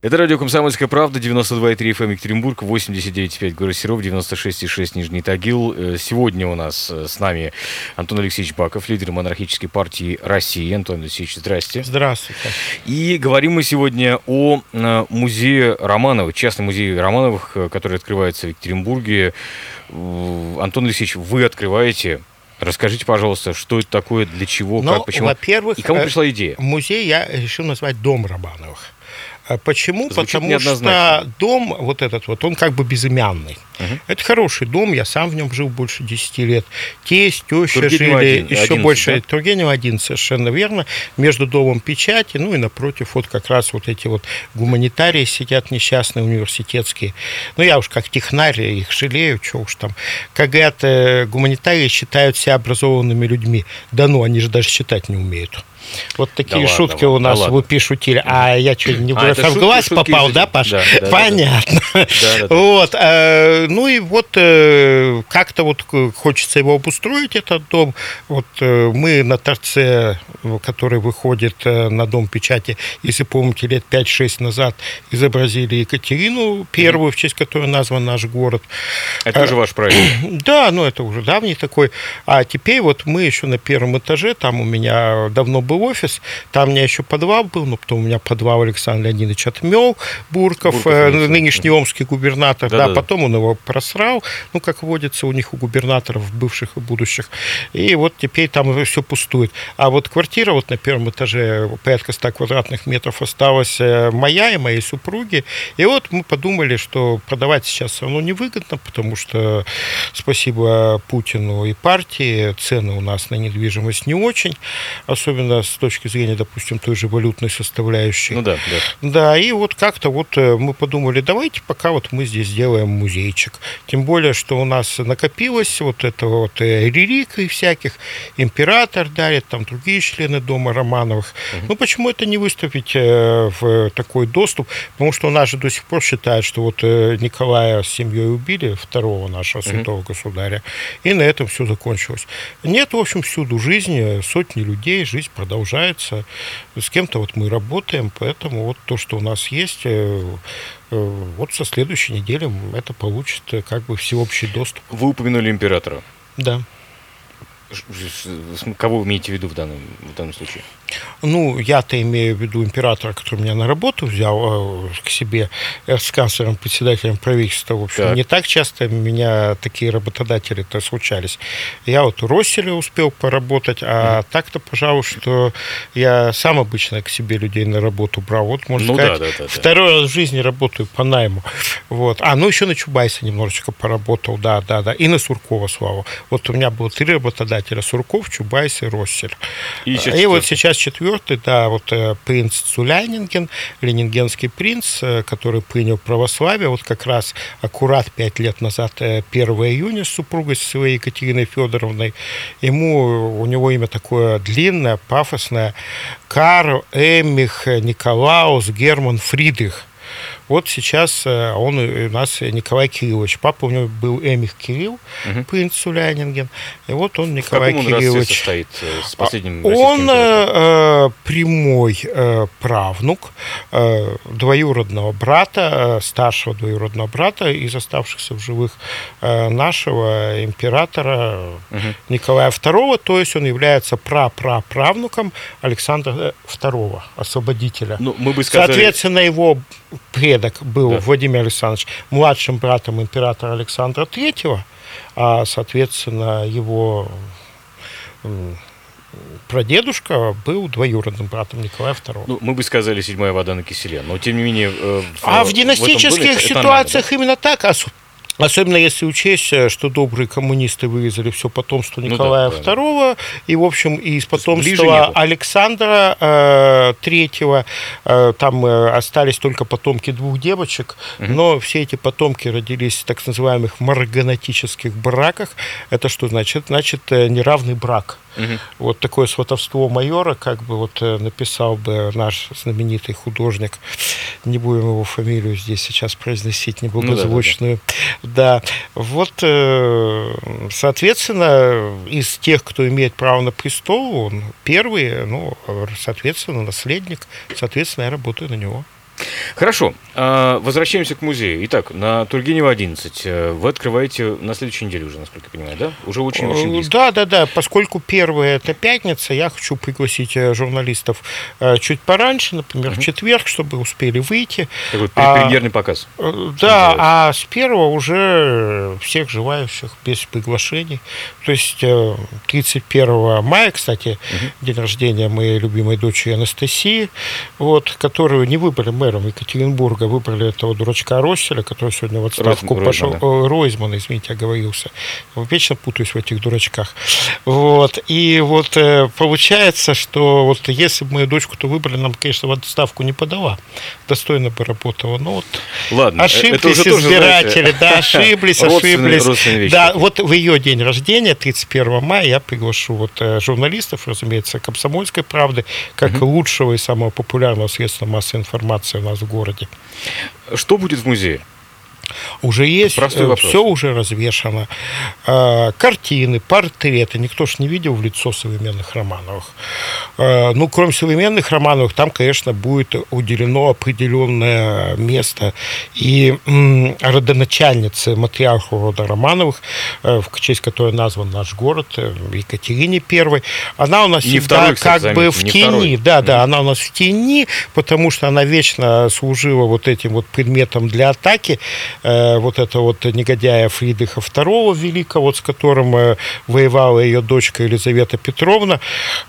Это радио «Комсомольская правда», 92,3 FM Екатеринбург, 89,5 город Серов, 96,6 Нижний Тагил. Э, Сегодня у нас э, с нами Антон Алексеевич Баков, лидер монархической партии России. Антон Алексеевич, здрасте. Здравствуйте. И говорим мы сегодня о э, музее Романовых, частный музей Романовых, который открывается в Екатеринбурге. Антон Алексеевич, вы открываете. Расскажите, пожалуйста, что это такое, для чего, Ну, как, почему. во-первых, И кому пришла идея? Музей я решил назвать «Дом Романовых». А Почему? Звучит Потому что дом вот этот вот, он как бы безымянный. Мгм. Это хороший дом, я сам в нем жил больше 10 лет. Тесть, теща Тургенева жили один- еще 11, больше. да? Тургенева один, совершенно верно. Между домом печати, ну и напротив вот как раз вот эти вот гуманитарии сидят несчастные университетские. Ну я уж как технарь их жалею, что уж там. Как говорят, э, гуманитарии считают себя образованными людьми. Да ну, они же даже считать не умеют. Вот такие ладно шутки вам, у да нас ладно. вы пишете. А я что, не А, в шутки- глаз шутки попал, из- да, Паш? да, да, да, Понятно. Да-да-да. Вот. э, Ну и вот э, как-то вот хочется его обустроить, этот дом. Вот э, мы на торце, который выходит на дом печати, если помните, лет 5-6 назад изобразили Екатерину первую, в честь которой назван наш город. Это тоже ваш проект. Да, ну это уже давний такой. А теперь вот мы еще на первом этаже, там у меня давно был офис, там у меня еще подвал был, но потом у меня подвал Александр Леонидович отмел, Бурков, Бурков, э, нынешний омский губернатор, да, Да-да-да. потом он его просрал, ну, как водится у них, у губернаторов бывших и будущих. И вот теперь там все пустует. А вот квартира вот на первом этаже, порядка 100 квадратных метров осталась э, моя и моей супруги. И вот мы подумали, что продавать сейчас равно невыгодно, потому что спасибо Путину и партии, цены у нас на недвижимость не очень, особенно с точки зрения, допустим, той же валютной составляющей. Ну да, да. Да, и вот как-то вот э, мы подумали, давайте пока вот мы здесь сделаем музейчик. Тем более, что у нас накопилось вот это вот э, реликвий всяких, император дарит, там другие члены дома Романовых. Ну, почему это не выставить э, в такой доступ? Потому что у нас же до сих пор считают, что вот Николая с семьей убили, второго нашего святого государя, и на этом все закончилось. Нет, в общем, всюду жизнь, сотни людей, жизнь продолжается. С кем-то вот мы работаем, поэтому вот то, что у нас есть, э, э, вот со следующей недели это получит э, как бы всеобщий доступ. Вы упомянули императора. Да. Кого вы имеете в виду в данном, в данном случае? Ну, я-то имею в виду императора, который меня на работу взял э, к себе э, с канцлером, председателем правительства. В общем, Так. не так часто меня такие работодатели-то случались. Я вот у Росселя успел поработать, а так-то, пожалуй, что я сам обычно к себе людей на работу брал. Вот, можно Ну да, сказать, да, да, да. второй раз в жизни работаю по найму. Вот. А, ну еще на Чубайса немножечко поработал, да, да, да. И на Суркова, слава. Вот у меня было три работодателя. Сурков, Чубайс и Россель. И еще И вот сейчас четвертый, да, вот э, принц Цулянинген, ленингенский принц, э, который принял православие, вот как раз аккурат пять лет назад, э, 1 июня, с супругой своей Екатериной Федоровной. Ему, у него имя такое длинное, пафосное, Карл Эмих Николаус Герман Фридрих. Вот сейчас э, он у нас Николай Кириллович. Папа у него был Эмих Кирилл, принц Сулянинген. И вот он В Николай каком он родстве Кириллович. состоит э, с последним Он э, э, прямой э, правнук э, двоюродного брата, э, старшего двоюродного брата из оставшихся в живых э, нашего императора Николая II, то есть он является прапраправнуком Александра II, освободителя. Ну, мы бы сказали... Соответственно, его предок был Да. Владимир Александрович младшим братом императора Александра III, а, соответственно, его прадедушка был двоюродным братом Николая II. Ну, мы бы сказали седьмая вода на киселе, но тем не менее... э, а в династических это- это нормально, ситуациях именно так, ос- Особенно если учесть, э, что добрые коммунисты вырезали все потомство Ну Николая да, да, II, и, в общем, и из потомства. Александра э, III, э, там э, остались только потомки двух девочек, но все эти потомки родились в так называемых марганатических браках. Это что значит? Значит, неравный брак. Вот такое сватовство майора, как бы вот э, написал бы наш знаменитый художник, не будем его фамилию здесь сейчас произносить, неблагозвучную. Да, вот, э, соответственно, из тех, кто имеет право на престол, он первый, ну, соответственно, наследник, соответственно, я работаю на него. Хорошо, а, возвращаемся к музею. Итак, на Тургенева 11 э, вы открываете на следующей неделе уже, насколько я понимаю, да? Уже очень-очень Э, близко. Да, да, да. Поскольку первое это пятница, я хочу пригласить э, журналистов чуть пораньше, например, в четверг, чтобы успели выйти. Такой А, премьерный показ. Да, а с первого уже всех желающих без приглашений. То есть э, 31 мая, кстати, день рождения моей любимой дочери Анастасии, вот, которую не выбрали мэром Екатеринбурга, выбрали этого дурачка Росселя, который сегодня в отставку Ройзмана. пошел. Э, Ройзмана, извините, оговорился. Вечно путаюсь в этих дурачках. Вот. И вот э, получается, что вот если бы мою дочку-то выбрали, нам, конечно, в отставку не подала. Достойно бы работала. Но вот Ладно, э, это Ошиблись уже тоже, избиратели, знаете, да, ошиблись, ошиблись. родственные. Да, вот в ее день рождения, 31 мая, я приглашу вот журналистов, разумеется, «Комсомольской правды», как лучшего и самого популярного средства массовой информации у нас в городе. Что будет в музее? Уже есть, Простой вопрос. все уже развешано. Э, Картины, портреты. Никто ж не видел в лицо современных Романовых. Э, Ну, кроме современных Романовых, там, конечно, будет уделено определенное место и м, родоначальнице, матриарху рода Романовых, э, в честь которой назван наш город, э, Екатерине Первой. Она у нас Не всегда второй, кстати, как бы в тени. второй. Да, да, она у нас в тени, потому что она вечно служила вот этим вот предметом для атаки э, вот этого вот негодяя Фридриха II Великого, вот с которым э, воевала ее дочка Елизавета Петровна.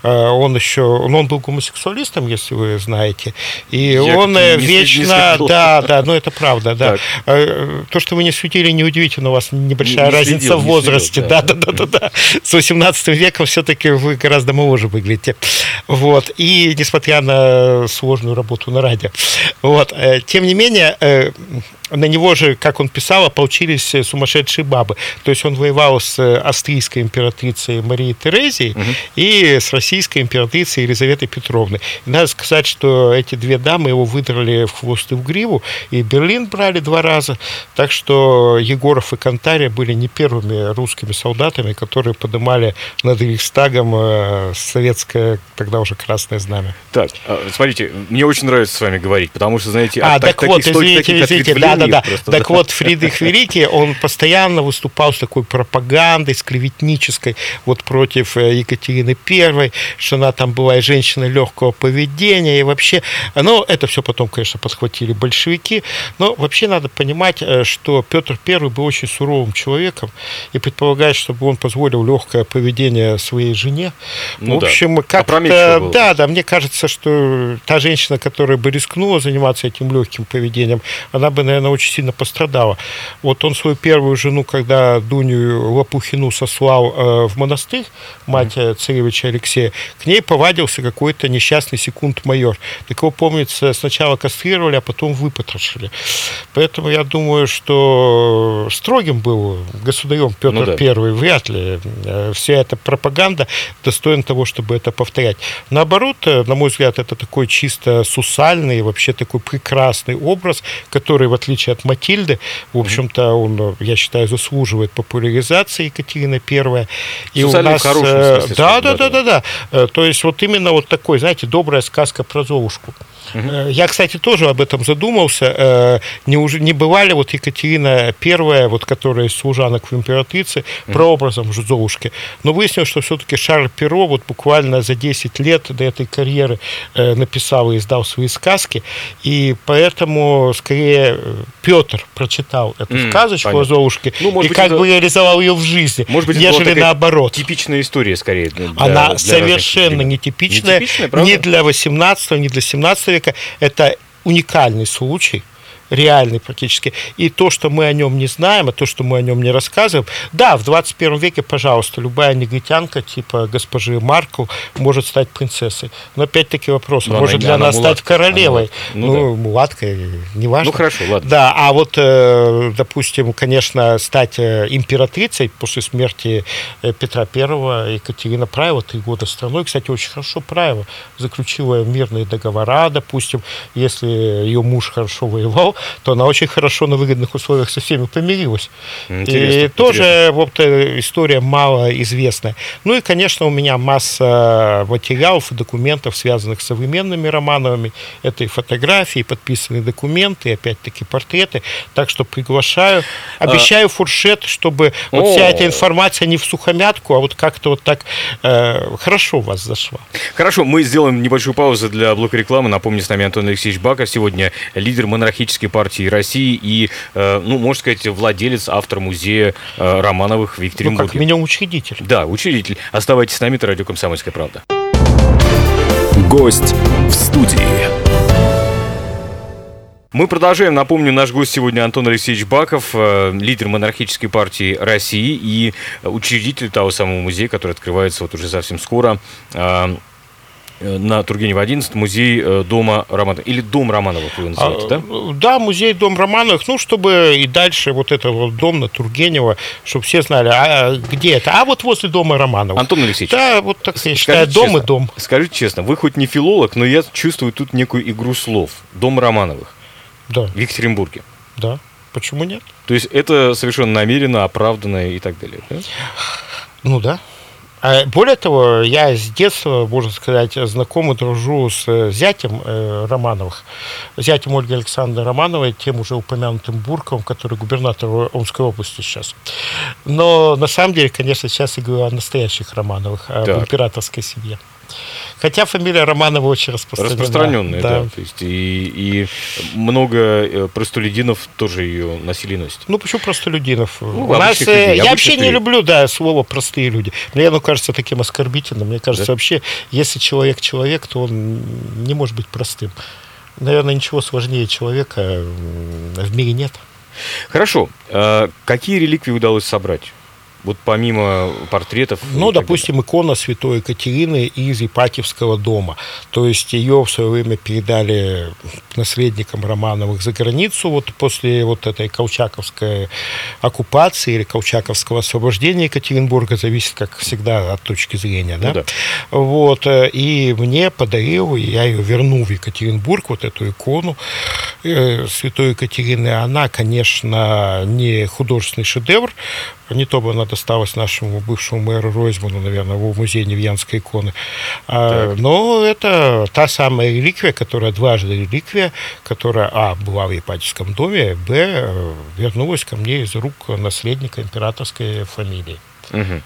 Э, он еще, ну, он был гомосексуалистом, если вы знаете, и Я он э, не не вечно, следил. да, да, ну это правда, да. Так. Э, То, что вы не светили, неудивительно, у вас небольшая Не- не разница следил, в не возрасте, следил, да, да. да, да, да, да. С 18 веком все-таки вы гораздо моложе выглядите. Вот. И несмотря на сложную работу на радио. Вот. э, Тем не менее, э, на него же, как он писал, ополчились э, сумасшедшие бабы. То есть он воевал с э, австрийской императрицей Марией Терезией и с российской императрицей Елизаветой Петровной. И надо сказать, что эти две дамы его выдрали в хвост и в гриву, и Берлин брали два раза. Так что Егоров и Кантария были не первыми русскими солдатами, которые поднимали над Рейхстагом э, советское, тогда уже красное знамя. Так, а, смотрите, мне очень нравится с вами говорить, потому что, знаете, А, так, таких вот, извините, таких извините, ответвлений да, да, да. просто, Так вот, Фридрих Великий, он постоянно выступал с такой пропагандой, с клеветнической, вот против э, Екатерины Первой, что она там была и женщина легкого поведения, и вообще, ну, это все потом, конечно, подхватили большевики, но вообще надо понимать, э, что Петр Первый был очень суровым человеком, и предполагать, чтобы он позволил легкое поведение своей жене, Ну в да. общем, Опрометчиво как-то, было. да, да, мне кажется, что та женщина, которая бы рискнула заниматься этим легким поведением, она бы, наверное, очень сильно пострадала. Вот он свою первую жену, когда Дуню Лопухину сослал э, в монастырь, мать э, царевича Алексея, к ней повадился какой-то несчастный секунд-майор. Так его, помнится, сначала кастрировали, а потом выпотрошили. Поэтому я думаю, что строгим был государем Петр Ну да. Первый, вряд ли э, вся эта пропаганда достойна того, чтобы это повторять. Наоборот, э, на мой взгляд, это такой чисто сусальный, вообще такой прекрасный образ, который, в отличие от Матильды, в общем-то, он, э, я считаю, заслуживает популяризации Екатерины Первой. И э, смысле да, да, да, да, да. Э, То есть вот именно вот такой, знаете, добрая сказка про Золушку. Э, Я, кстати, тоже об этом задумался. Э, Не, уже, не бывали вот Екатерина Первая, вот которая из служанок в императрице, прообразом же Золушки. Но выяснилось, что все-таки Шарль Перо вот буквально за 10 лет до этой карьеры э, написал и издал свои сказки. И поэтому, скорее, Петр прочитал эту М, сказочку о понятно. Золушке Ну, может и быть, как это- бы реализовал ее в жизни, Может быть, нежели наоборот. Типичная история, скорее. для- Она для совершенно нетипичная, Нетипичная, правда? ни для 18 ни для 17 века. Это уникальный случай. Реальный практически. И то, что мы о нем не знаем, а то, что мы о нем не рассказываем, да, в 21 веке, пожалуйста, любая негритянка типа госпожи Маркл может стать принцессой. Но опять-таки вопрос, Но может она- ли она она, стать мулатка. королевой? Она- ну Ну, мулаткой, неважно. Ну, хорошо, ладно. Да, а вот, э, допустим, конечно, стать э, императрицей после смерти э, Петра I, Екатерина правила три года страной. Кстати, очень хорошо правила. Заключила мирные договора, допустим, если ее муж хорошо воевал, то она очень хорошо на выгодных условиях со всеми помирилась. Интересно, и тоже вот э, история мало известная. Ну и, конечно, у меня масса материалов и документов, связанных с современными Романовыми. Это и фотографии, и подписанные документы, и опять-таки портреты. Так что приглашаю. Обещаю фуршет, чтобы вот вся эта информация не в сухомятку, а вот как-то вот так э, хорошо у вас зашла. Хорошо, мы сделаем небольшую паузу для блока рекламы. Напомню, с нами Антон Алексеевич Баков. Сегодня лидер монархической партии России и, э, ну, можно сказать, владелец, автор музея э, Романовых в Ну, Екатеринбурге. как минимум учредитель. Да, учредитель. Оставайтесь с нами, это радио «Комсомольская правда». Гость в студии. Мы продолжаем. Напомню, наш гость сегодня Антон Алексеевич Баков, э, лидер монархической партии России и учредитель того самого музея, который открывается вот уже совсем скоро на Тургенева 11, музей э, дома Романовых. Или дом Романовых вы называете, да? А, да, музей Дом Романовых, ну, чтобы и дальше вот этот вот дом на Тургенева, чтобы все знали, а где это? А вот возле дома Романовых. Антон Алексеевич, Да, вот так я считаю, дом честно, и дом. Скажите честно, вы хоть не филолог, но я чувствую тут некую игру слов. Дом Романовых Да, в Екатеринбурге. да. Почему нет? То есть это совершенно намеренно, оправданно и так далее. да? Ну да. А Более того, я с детства, можно сказать, знаком и дружу с э, зятем э, Романовых, зятем Ольги Александровны Романовой, тем уже упомянутым Бурковым, который губернатор Омской области сейчас. Но на самом деле, конечно, сейчас я говорю о настоящих Романовых, об императорской семье. Хотя фамилия Романова очень распространена. Распространенная, да. Да. То есть и, и много э, простолюдинов тоже ее носили и носят. Ну, почему простолюдинов? Ну, У нас, обычных э, людей, я вообще не людей. люблю, да, слово простые люди. Мне оно кажется таким оскорбительным. Мне кажется, Да? вообще, если человек человек, то он не может быть простым. Наверное, ничего сложнее человека в мире нет. Хорошо. А какие реликвии удалось собрать? Вот помимо портретов. Ну, допустим, икона святой Екатерины из Ипатьевского дома. То есть ее в свое время передали наследникам Романовых за границу вот после вот этой колчаковской оккупации или колчаковского освобождения Екатеринбурга, зависит, как всегда, от точки зрения. Ну Да? да. Вот, э, и мне подарил, и я ее вернул в Екатеринбург, вот эту икону э, святой Екатерины. Она, конечно, не художественный шедевр, не то бы она досталась нашему бывшему мэру Ройзману, наверное, в музее Невьянской иконы. А, но это та самая реликвия, которая дважды реликвия, которая, а, была в Ипатьевском доме, б, э, вернулась ко мне из рук наследника императорской фамилии. Мгм.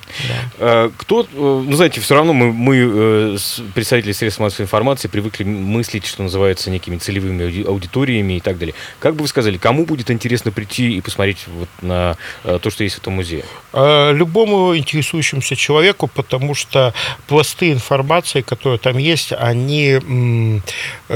А, Кто, э, ну, знаете, все равно мы, мы э, представители средств массовой информации привыкли мыслить, что называется, некими целевыми ауди- аудиториями и так далее. Как бы вы сказали, кому будет интересно прийти и посмотреть вот на э, то, что есть в этом музее? Э, любому интересующемуся человеку, потому что пласты информации, которые там есть, они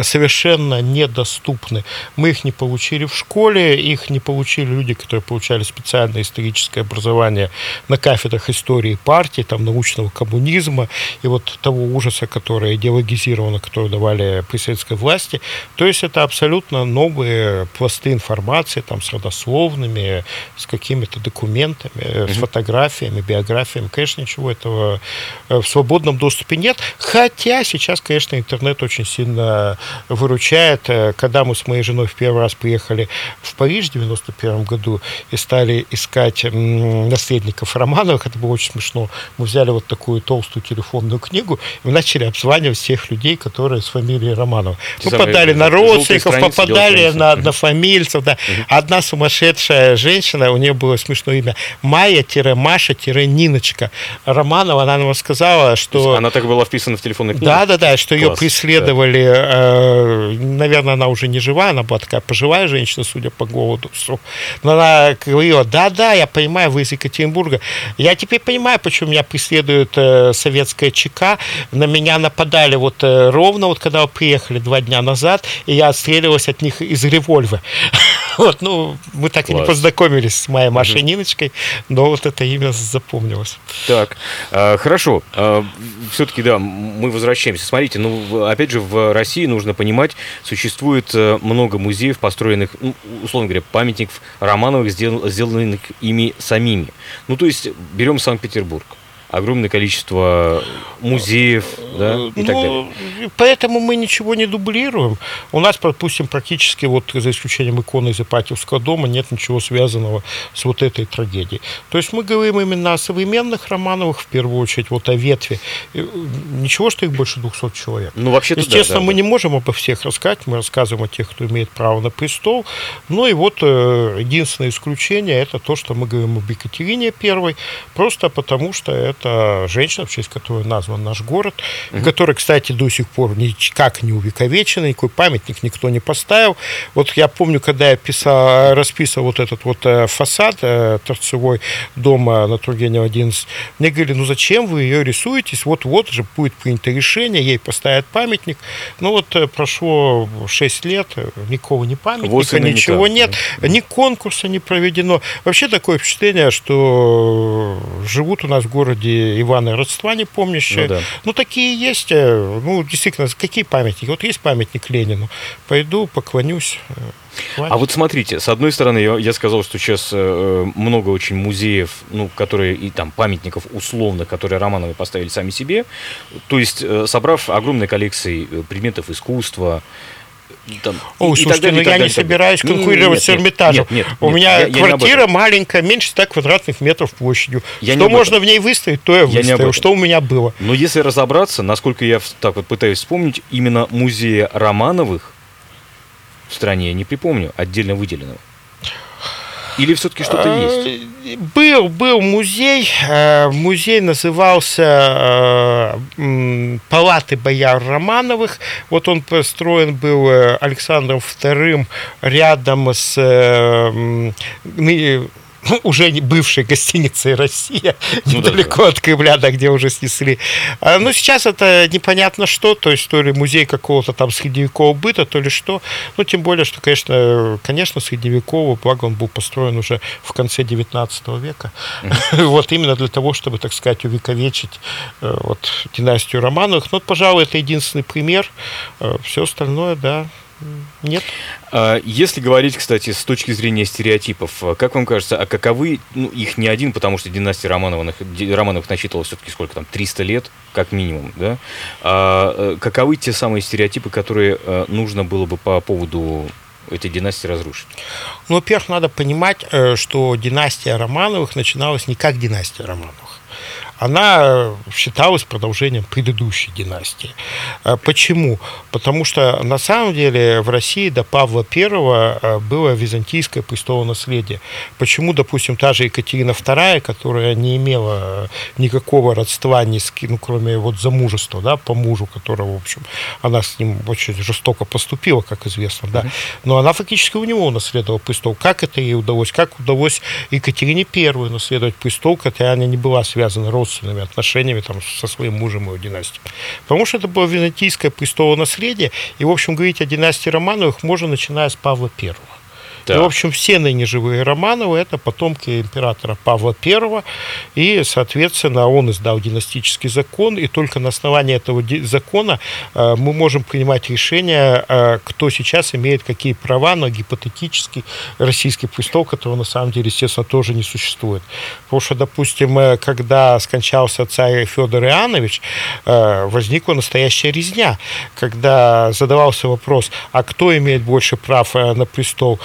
совершенно недоступны. Мы их не получили в школе, их не получили люди, которые получали специальное историческое образование на кафедрах истории партии, там, научного коммунизма и вот того ужаса, который идеологизировано, который давали при советской власти. То есть это абсолютно новые пласты информации, там, с родословными, с какими-то документами, э, с фотографиями, биографиями. Конечно, ничего этого э, в свободном доступе нет. Хотя сейчас, конечно, интернет очень сильно выручает. Э, Когда мы с моей женой в первый раз приехали в Париж в 91 году и стали искать наследников Романовых, это было очень смешно. Мы взяли вот такую толстую телефонную книгу и начали обзванивать всех людей, которые с фамилией Романова. Те попадали на родственников, попадали на однофамильцев. Да. Одна сумасшедшая женщина, у нее было смешное имя, Майя-Маша-Ниночка Романова, она нам сказала, что... Она так была вписана в телефонной книге? Да, да, да, что ее Класс, преследовали, э, наверное, она уже не жива, она была такая пожилая женщина, судя по голоду. Но она говорила, да, да, я понимаю, вы из Екатеринбурга. Я теперь понимаю, почему меня преследует э, советская ЧК. На меня нападали вот э, ровно, вот когда вы приехали два дня назад, и я отстреливалась от них из револьвера. Вот, ну, мы так и не Класс. познакомились с моей Машей Ниночкой, но вот это имя запомнилось. Так, а, хорошо. Все-таки, да, мы возвращаемся. Смотрите, ну, опять же, в России нужно понимать, существует э, много музеев, построенных, ну, условно говоря, памятников Романовых, сдел- сделанных ими самими. Ну, то есть, берем Санкт-Петербург. Огромное количество музеев, да, и так далее. Ну, поэтому мы ничего не дублируем. У нас, допустим, практически, вот за исключением иконы из Ипатьевского дома, нет ничего связанного с вот этой трагедией. То есть мы говорим именно о современных Романовых, в первую очередь, вот о ветве. И, э, Ничего, что их больше 200 человек. Ну, вообще-то, да, Естественно, да, мы да. не можем обо всех рассказать, мы рассказываем о тех, кто имеет право на престол. Ну и вот э, единственное исключение это то, что мы говорим об Екатерине Первой, просто потому что это женщина, в честь которой назван наш город, который, кстати, до сих пор никак не увековечен, никакой памятник никто не поставил. Вот я помню, когда я писал, расписывал вот этот вот э, фасад э, торцевой дома на Тургенева 11, мне говорили, ну зачем вы ее рисуетесь, вот-вот же будет принято решение, ей поставят памятник. Ну вот э, прошло 6 лет, э, никакого ни памятника, Вот ничего никак, нет, ни конкурса не проведено. Вообще такое впечатление, что живут у нас в городе Иваны родства не помнящие. Ну да. Ну, такие есть. э, Ну, действительно, какие памятники? Вот есть памятник Ленину. Пойду, поклонюсь. э, хватит. А вот смотрите, с одной стороны, я, я сказал, что сейчас э, много очень музеев, ну, которые и там памятников условных, которые Романовы поставили сами себе. То есть, э, собрав огромные коллекции э, предметов искусства, там, Ой, и- слушайте, далее, ну и я не далее, собираюсь далее. Не, не, конкурировать нет, с Эрмитажем. Нет, нет, У нет, меня я- я квартира этом. маленькая, меньше 100 квадратных метров площадью. Я что можно в ней выставить, то я Я выставил. Что у меня было? Но если разобраться, насколько я так вот пытаюсь вспомнить, именно музея Романовых в стране я не припомню отдельно выделенного. Или все-таки что-то есть? Э, Был, был музей. э, Музей назывался э, «Палаты бояр Романовых». Вот он построен был Александром II рядом с ну, уже не бывшей гостиницей «Россия», Ну да, недалеко от Кремля, да, где уже снесли. А, Ну, сейчас это непонятно что, то есть то ли музей какого-то там средневекового быта, то ли что. Ну, тем более, что, конечно, конечно, средневекового, благо он был построен уже в конце 19 века. Вот именно для того, чтобы, так сказать, увековечить э, вот, династию Романовых. Ну, вот, пожалуй, это единственный пример. Все остальное, да, нет. А, Если говорить, кстати, с точки зрения стереотипов, а как вам кажется, а каковы, ну, их не один, потому что династия Романовых, Романовых насчитывала все-таки сколько там, 300 лет, как минимум, да? А, э, каковы те самые стереотипы, которые э, нужно было бы по поводу этой династии разрушить? Ну, во-первых, надо понимать, э, что династия Романовых начиналась не как династия Романовых. Она считалась продолжением предыдущей династии. Э, Почему? Потому что на самом деле в России до Павла I э, было византийское престолонаследие. Почему, допустим, та же Екатерина II, которая не имела э, никакого родства, ни с кем, ну, кроме вот замужества, да, по мужу, которого, в общем, она с ним очень жестоко поступила, как известно, да, но она фактически у него унаследовала престол. Как это ей удалось? Как удалось Екатерине I наследовать престол, хотя она не была связана родственными отношениями там, со своим мужем и его династией? Потому что это было византийское престолонаследие, и, в общем, говорить о династии Романовых можно, начиная с Павла I. И, Так. в общем, все ныне живые Романовы – это потомки императора Павла I, и, соответственно, он издал династический закон, и только на основании этого закона э, мы можем принимать решение, э, кто сейчас имеет какие права на гипотетический российский престол, которого на самом деле, естественно, тоже не существует. Потому что, допустим, э, когда скончался царь Федор Иоаннович, возникла настоящая резня, когда задавался вопрос, а кто имеет больше прав на престол,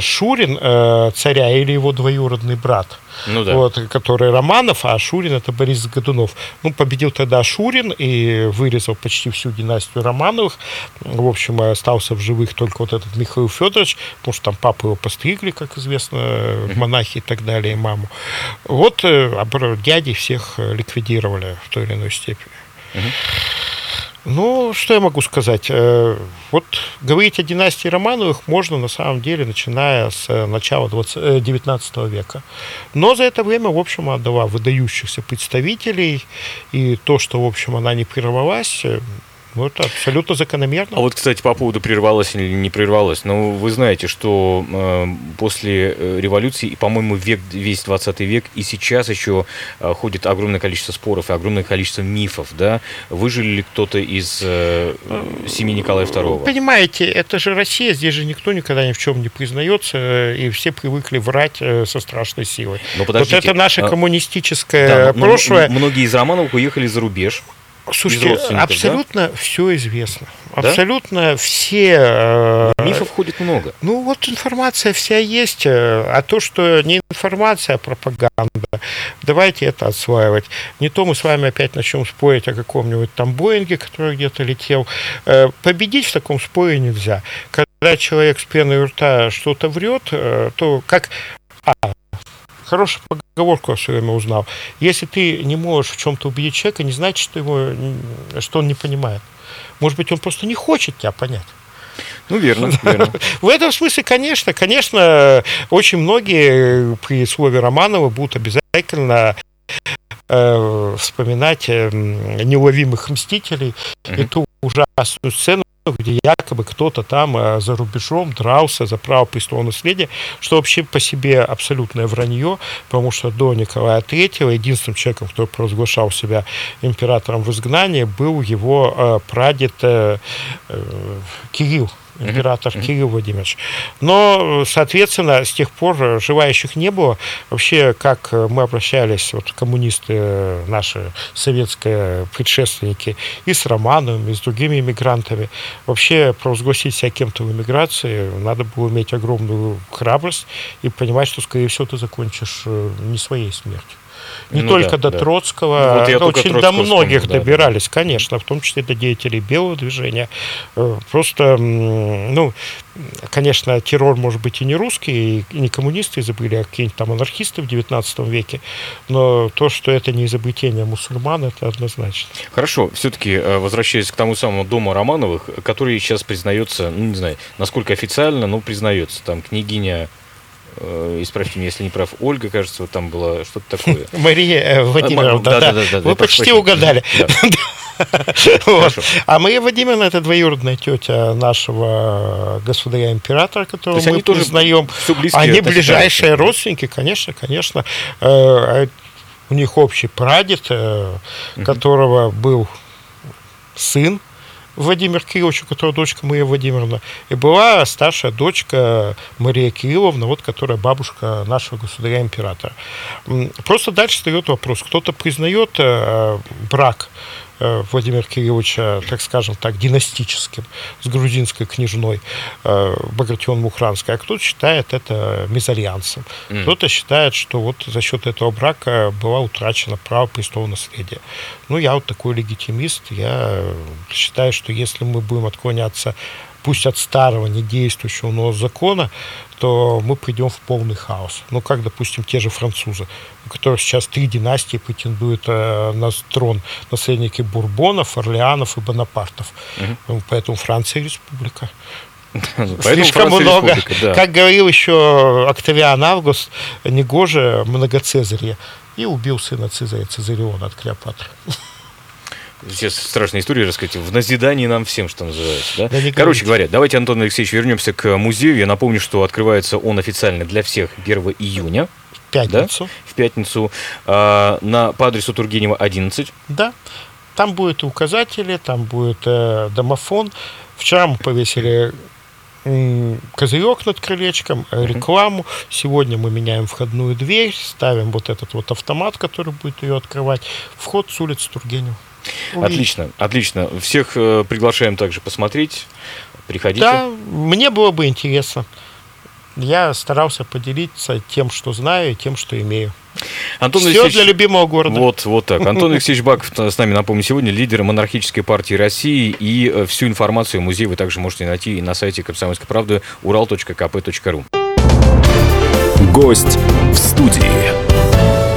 Шурин э, царя или его двоюродный брат? Ну да. вот, который Романов, а Шурин это Борис Годунов. Ну, победил тогда Шурин и вырезал почти всю династию Романовых. В общем, остался в живых только вот этот Михаил Федорович, потому что там папу его постригли, как известно, в монахи и так далее, и маму. Вот э, дяди всех э, ликвидировали в той или иной степени. Ну, что я могу сказать? Э, Вот говорить о династии Романовых можно, на самом деле, начиная с э, начала 20, э, 19 века. Но за это время, в общем, она дала выдающихся представителей, и то, что, в общем, она не прервалась, э, Вот абсолютно закономерно. А вот, кстати, по поводу прервалось или не прервалось. Ну, вы знаете, что э, после э, революции, и, по-моему, век, весь 20 век, и сейчас еще э, ходит огромное количество споров и огромное количество мифов, да? Выжили ли кто-то из э, семьи Николая II? Понимаете, это же Россия, здесь же никто никогда ни в чем не признается, э, и все привыкли врать э, со страшной силой. Но подождите, вот это наше а- коммунистическое Да, прошлое. многие из Романовых уехали за рубеж. Слушайте, абсолютно все известно. Да? Абсолютно все... э, Мифов ходит много. Ну вот информация вся есть, э, а то, что не информация, а пропаганда, давайте это отсваивать. Не то мы с вами опять начнем спорить о каком-нибудь там Боинге, который где-то летел. Э, Победить в таком споре нельзя. Когда человек с пеной у рта что-то врет, э, то как... А, хорошую поговорку я все время узнал. Если ты не можешь в чем-то убедить человека, не значит, что, его, что он не понимает. Может быть, он просто не хочет тебя понять. Ну, верно, верно. В этом смысле, конечно, конечно, очень многие при слове Романова будут обязательно э, вспоминать э, м, неуловимых мстителей и ту ужасную сцену, где якобы кто-то там э, за рубежом дрался за право престолного наследия, что вообще по себе абсолютное вранье, потому что до Николая III единственным человеком, кто провозглашал себя императором в изгнании, был его э, прадед э, Кирилл император Кирилл Владимирович. Но, соответственно, с тех пор э, желающих не было. Вообще, как э, мы обращались, вот коммунисты э, наши, советские предшественники, и с Романовыми, и с другими иммигрантами, вообще провозгласить себя кем-то в эмиграции надо было иметь огромную храбрость и понимать, что, скорее всего, ты закончишь э, не своей смертью. Не Ну только да, до да. Троцкого, Вот я а очень до Троцкого многих вспомнил, да, добирались, конечно, в том числе до деятелей белого движения. Э, Просто, ну, конечно, террор, может быть, и не русский, и не коммунисты изобрели, а какие-нибудь там анархисты в 19 веке, но то, что это не изобретение мусульман, это однозначно. Хорошо, все-таки возвращаясь к тому самому дому Романовых, который сейчас признается, ну не знаю, насколько официально, но признается, там княгиня, э, исправьте меня, если не прав, Ольга, кажется, вот там была что-то такое. Мария э, Владимировна, да, да, да, вы почти угадали. Вот. А Мария Владимировна это двоюродная тетя нашего государя-императора, которого мы тоже близкие Они ближайшие родственники, конечно, конечно. Э, У них общий прадед, э, которого был сын Владимир Кириллович, у которого дочка Мария Владимировна, и была старшая дочка Мария Кирилловна, вот которая бабушка нашего государя-императора. Просто дальше встает вопрос, кто-то признает э, брак Владимира Кирилловича, так скажем так, династическим, с грузинской княжной э, Багратион-Мухранской, а кто-то считает это мезальянсом. Мгм. Кто-то считает, что вот за счет этого брака была утрачена право престола наследия. Ну, я вот такой легитимист, я э, считаю, что если мы будем отклоняться пусть от старого, недействующего, но закона, то мы придем в полный хаос. Ну, как, допустим, те же французы, у которых сейчас три династии претендуют э, на трон наследники Бурбонов, Орлеанов и Бонапартов. Ну, Поэтому Франция республика. Поэтому Слишком много. да. Как говорил еще Октавиан Август, негоже многоцезарье. И убил сына Цезаря, Цезариона от Клеопатры. Сейчас страшная история рассказать. В назидании нам всем, что называется. Да? Да Короче говорите. говоря, давайте, Антон Алексеевич, вернемся к музею. Я напомню, что открывается он официально для всех 1 июня, В пятницу. в пятницу, а, на, по адресу Тургенева 11. Да. Там будут указатели, там будет э, домофон. Вчера мы повесили козырек над крылечком, э, рекламу. Сегодня мы меняем входную дверь, ставим вот этот вот автомат, который будет ее открывать. Вход с улицы Тургенева. Отлично, отлично. Всех э, приглашаем также посмотреть. Приходите. Да, мне было бы интересно. Я старался поделиться тем, что знаю, и тем, что имею. Антон Все Алексеевич, для любимого города. Вот, вот так. Антон Алексеевич Баков с нами, напомню, сегодня лидер монархической партии России. И э, всю информацию о музее вы также можете найти и на сайте комсомольской правды урал.кп.ру. Гость в студии.